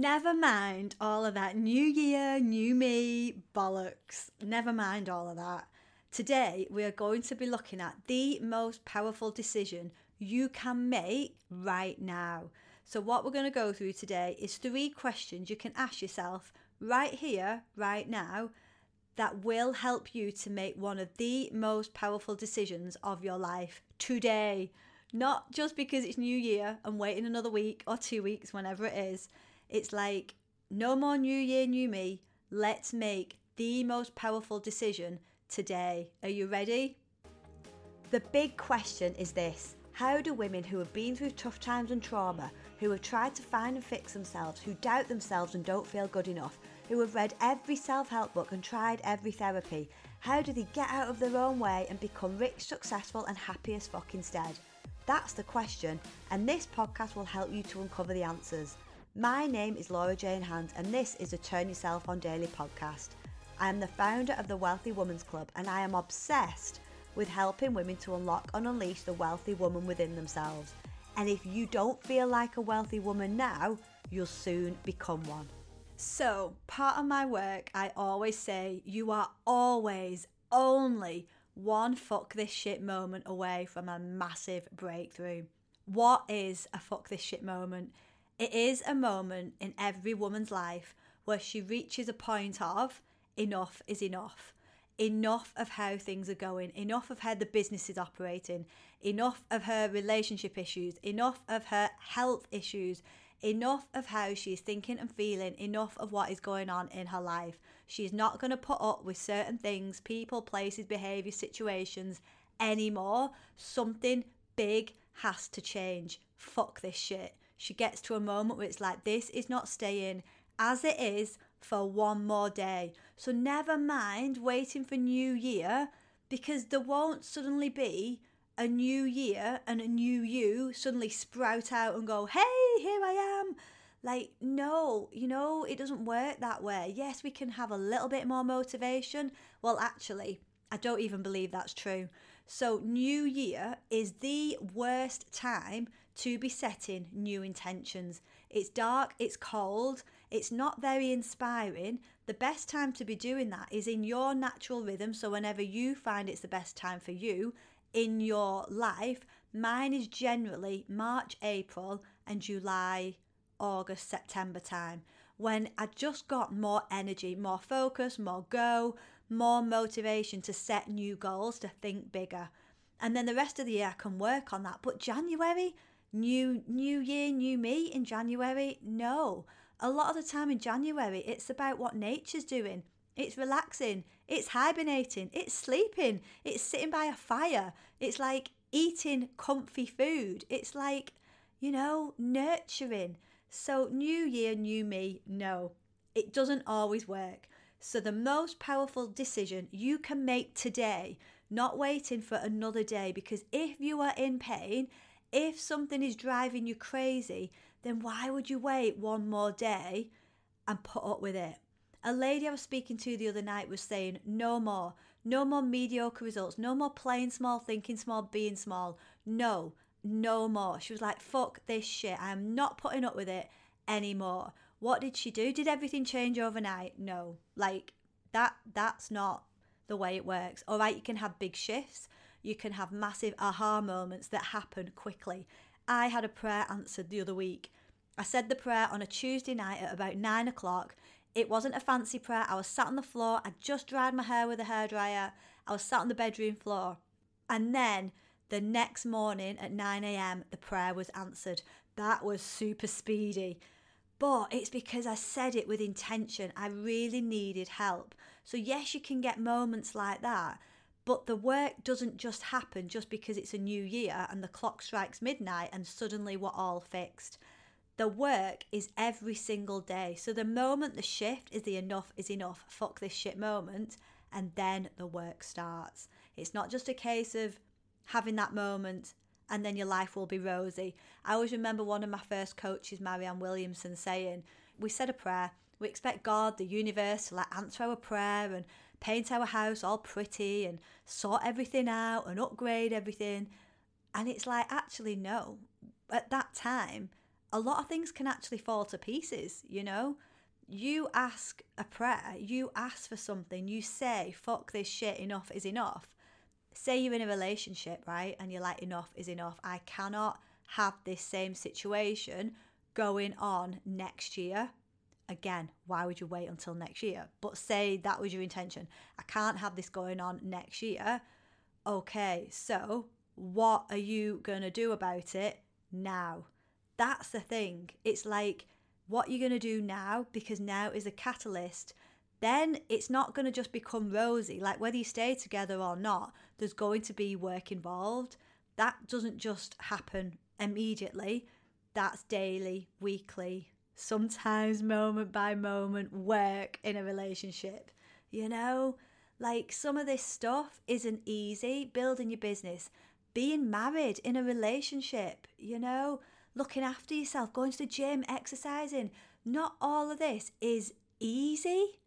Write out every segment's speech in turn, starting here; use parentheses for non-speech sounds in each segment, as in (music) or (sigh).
Never mind all of that new year, new me bollocks. Never mind all of that. Today, we are going to be looking at the most powerful decision you can make right now. So, what we're going to go through today is three questions you can ask yourself right here, right now, that will help you to make one of the most powerful decisions of your life today. Not just because it's New Year and waiting another week or two weeks, whenever it is. It's like, no more New Year, new me. Let's make the most powerful decision today. Are you ready? The big question is this How do women who have been through tough times and trauma, who have tried to find and fix themselves, who doubt themselves and don't feel good enough, who have read every self help book and tried every therapy, how do they get out of their own way and become rich, successful, and happy as fuck instead? That's the question, and this podcast will help you to uncover the answers. My name is Laura Jane Hand, and this is the Turn Yourself On Daily podcast. I am the founder of the Wealthy Women's Club, and I am obsessed with helping women to unlock and unleash the wealthy woman within themselves. And if you don't feel like a wealthy woman now, you'll soon become one. So, part of my work, I always say you are always only one fuck this shit moment away from a massive breakthrough. What is a fuck this shit moment? It is a moment in every woman's life where she reaches a point of enough is enough. Enough of how things are going, enough of how the business is operating, enough of her relationship issues, enough of her health issues, enough of how she's thinking and feeling, enough of what is going on in her life. She's not going to put up with certain things, people, places, behaviour, situations anymore. Something big has to change. Fuck this shit she gets to a moment where it's like, this is not staying as it is for one more day. So never mind waiting for New Year because there won't suddenly be a new year and a new you suddenly sprout out and go, hey, here I am. Like, no, you know, it doesn't work that way. Yes, we can have a little bit more motivation. Well, actually, I don't even believe that's true. So, New Year is the worst time to be setting new intentions. It's dark, it's cold, it's not very inspiring. The best time to be doing that is in your natural rhythm. So, whenever you find it's the best time for you in your life, mine is generally March, April, and July, August, September time when I just got more energy, more focus, more go, more motivation to set new goals, to think bigger. And then the rest of the year I can work on that. But January, new new year, new me in January, no. A lot of the time in January, it's about what nature's doing. It's relaxing, it's hibernating, it's sleeping, it's sitting by a fire, it's like eating comfy food, it's like, you know, nurturing. So, new year, new me, no, it doesn't always work. So, the most powerful decision you can make today, not waiting for another day, because if you are in pain, if something is driving you crazy, then why would you wait one more day and put up with it? A lady I was speaking to the other night was saying, no more, no more mediocre results, no more playing small, thinking small, being small. No, no more. She was like, fuck this shit. I am not putting up with it anymore. What did she do? Did everything change overnight? No. Like that that's not the way it works. All right, you can have big shifts. You can have massive aha moments that happen quickly. I had a prayer answered the other week. I said the prayer on a Tuesday night at about nine o'clock. It wasn't a fancy prayer. I was sat on the floor. I just dried my hair with a hairdryer. I was sat on the bedroom floor. And then the next morning at 9 a.m., the prayer was answered. That was super speedy. But it's because I said it with intention. I really needed help. So, yes, you can get moments like that, but the work doesn't just happen just because it's a new year and the clock strikes midnight and suddenly we're all fixed. The work is every single day. So, the moment the shift is the enough is enough, fuck this shit moment, and then the work starts. It's not just a case of having that moment and then your life will be rosy. I always remember one of my first coaches, Marianne Williamson, saying, We said a prayer. We expect God, the universe, to like answer our prayer and paint our house all pretty and sort everything out and upgrade everything. And it's like, actually, no. At that time, a lot of things can actually fall to pieces, you know? You ask a prayer, you ask for something, you say, fuck this shit, enough is enough. Say you're in a relationship, right? And you're like, enough is enough. I cannot have this same situation going on next year. Again, why would you wait until next year? But say that was your intention. I can't have this going on next year. Okay, so what are you going to do about it now? That's the thing. It's like what you're going to do now because now is a catalyst. Then it's not going to just become rosy. Like whether you stay together or not, there's going to be work involved. That doesn't just happen immediately. That's daily, weekly, sometimes moment by moment work in a relationship. You know, like some of this stuff isn't easy. Building your business, being married in a relationship, you know, looking after yourself, going to the gym, exercising. Not all of this is easy.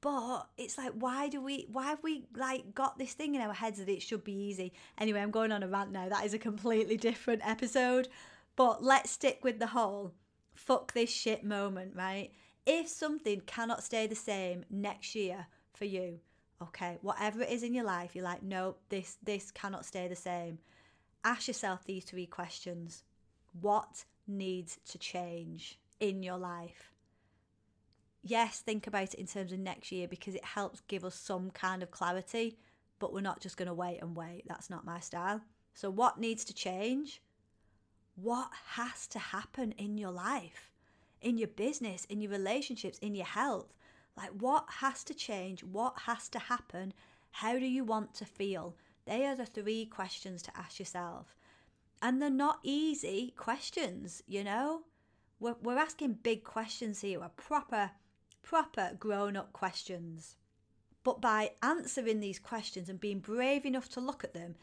But it's like, why do we, why have we like got this thing in our heads that it should be easy? Anyway, I'm going on a rant now. That is a completely different episode. But let's stick with the whole fuck this shit moment, right? If something cannot stay the same next year for you, okay, whatever it is in your life, you're like, no, this this cannot stay the same. Ask yourself these three questions. What needs to change in your life? Yes, think about it in terms of next year because it helps give us some kind of clarity, but we're not just going to wait and wait. That's not my style. So, what needs to change? What has to happen in your life, in your business, in your relationships, in your health? Like, what has to change? What has to happen? How do you want to feel? They are the three questions to ask yourself. And they're not easy questions, you know? We're, we're asking big questions here, we're proper, proper grown up questions. But by answering these questions and being brave enough to look at them,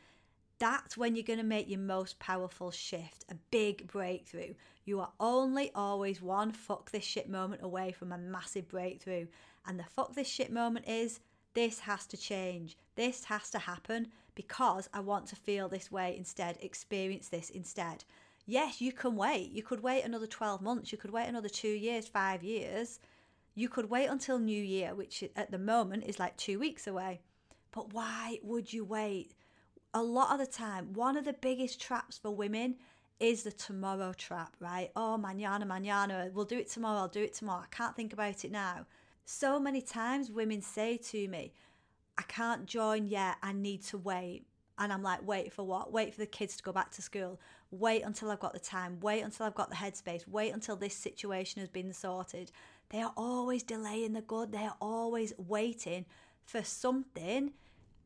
that's when you're going to make your most powerful shift, a big breakthrough. You are only always one fuck this shit moment away from a massive breakthrough. And the fuck this shit moment is this has to change. This has to happen because I want to feel this way instead, experience this instead. Yes, you can wait. You could wait another 12 months. You could wait another two years, five years. You could wait until New Year, which at the moment is like two weeks away. But why would you wait? A lot of the time, one of the biggest traps for women is the tomorrow trap, right? Oh, manana, manana, we'll do it tomorrow, I'll do it tomorrow. I can't think about it now. So many times women say to me, I can't join yet, I need to wait. And I'm like, wait for what? Wait for the kids to go back to school. Wait until I've got the time. Wait until I've got the headspace. Wait until this situation has been sorted. They are always delaying the good. They are always waiting for something.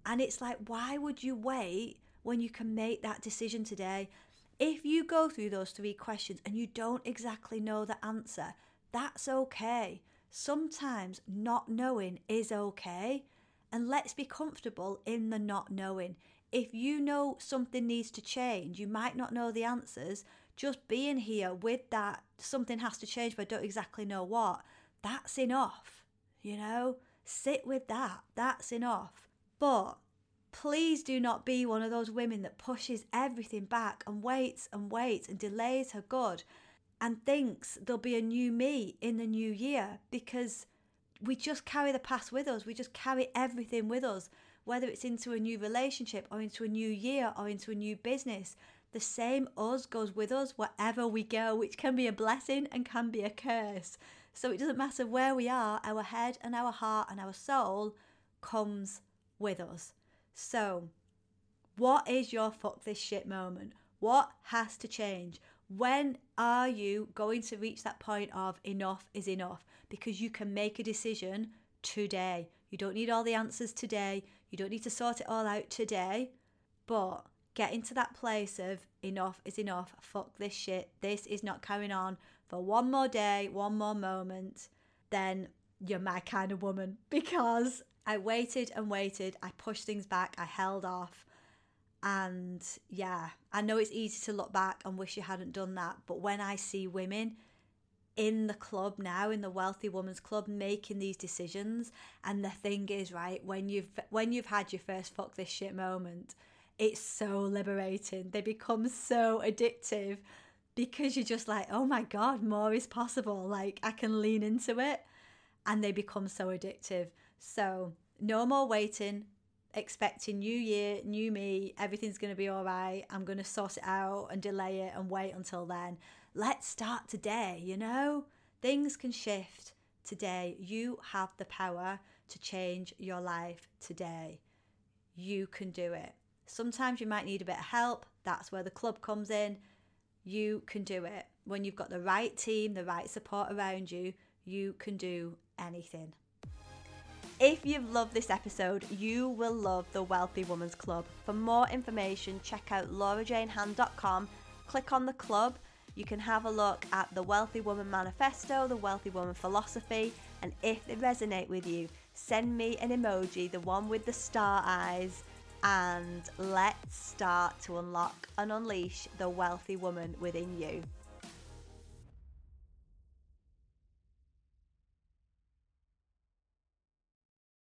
And it's like, why would you wait when you can make that decision today? If you go through those three questions and you don't exactly know the answer, that's okay. Sometimes not knowing is okay. And let's be comfortable in the not knowing. If you know something needs to change, you might not know the answers. Just being here with that, something has to change, but I don't exactly know what, that's enough. You know, sit with that. That's enough. But please do not be one of those women that pushes everything back and waits and waits and delays her good and thinks there'll be a new me in the new year because we just carry the past with us. We just carry everything with us, whether it's into a new relationship or into a new year or into a new business. The same us goes with us wherever we go, which can be a blessing and can be a curse. So it doesn't matter where we are, our head and our heart and our soul comes with us. So, what is your fuck this shit moment? What has to change? When are you going to reach that point of enough is enough? Because you can make a decision today. You don't need all the answers today. You don't need to sort it all out today. But get into that place of enough is enough. Fuck this shit. This is not carrying on for one more day, one more moment. Then you're my kind of woman (laughs) because I waited and waited. I pushed things back. I held off. And yeah, I know it's easy to look back and wish you hadn't done that. But when I see women in the club now, in the wealthy woman's club, making these decisions, and the thing is, right, when you've when you've had your first fuck this shit moment, it's so liberating. They become so addictive because you're just like, oh my God, more is possible. Like I can lean into it. And they become so addictive. So no more waiting, expecting new year, new me, everything's going to be all right. I'm going to sort it out and delay it and wait until then. Let's start today, you know? Things can shift today. You have the power to change your life today. You can do it. Sometimes you might need a bit of help. That's where the club comes in. You can do it. When you've got the right team, the right support around you, you can do anything. If you've loved this episode, you will love the Wealthy Woman's Club. For more information, check out laurajanehand.com, click on the club. You can have a look at the Wealthy Woman Manifesto, the Wealthy Woman Philosophy, and if they resonate with you, send me an emoji, the one with the star eyes, and let's start to unlock and unleash the wealthy woman within you.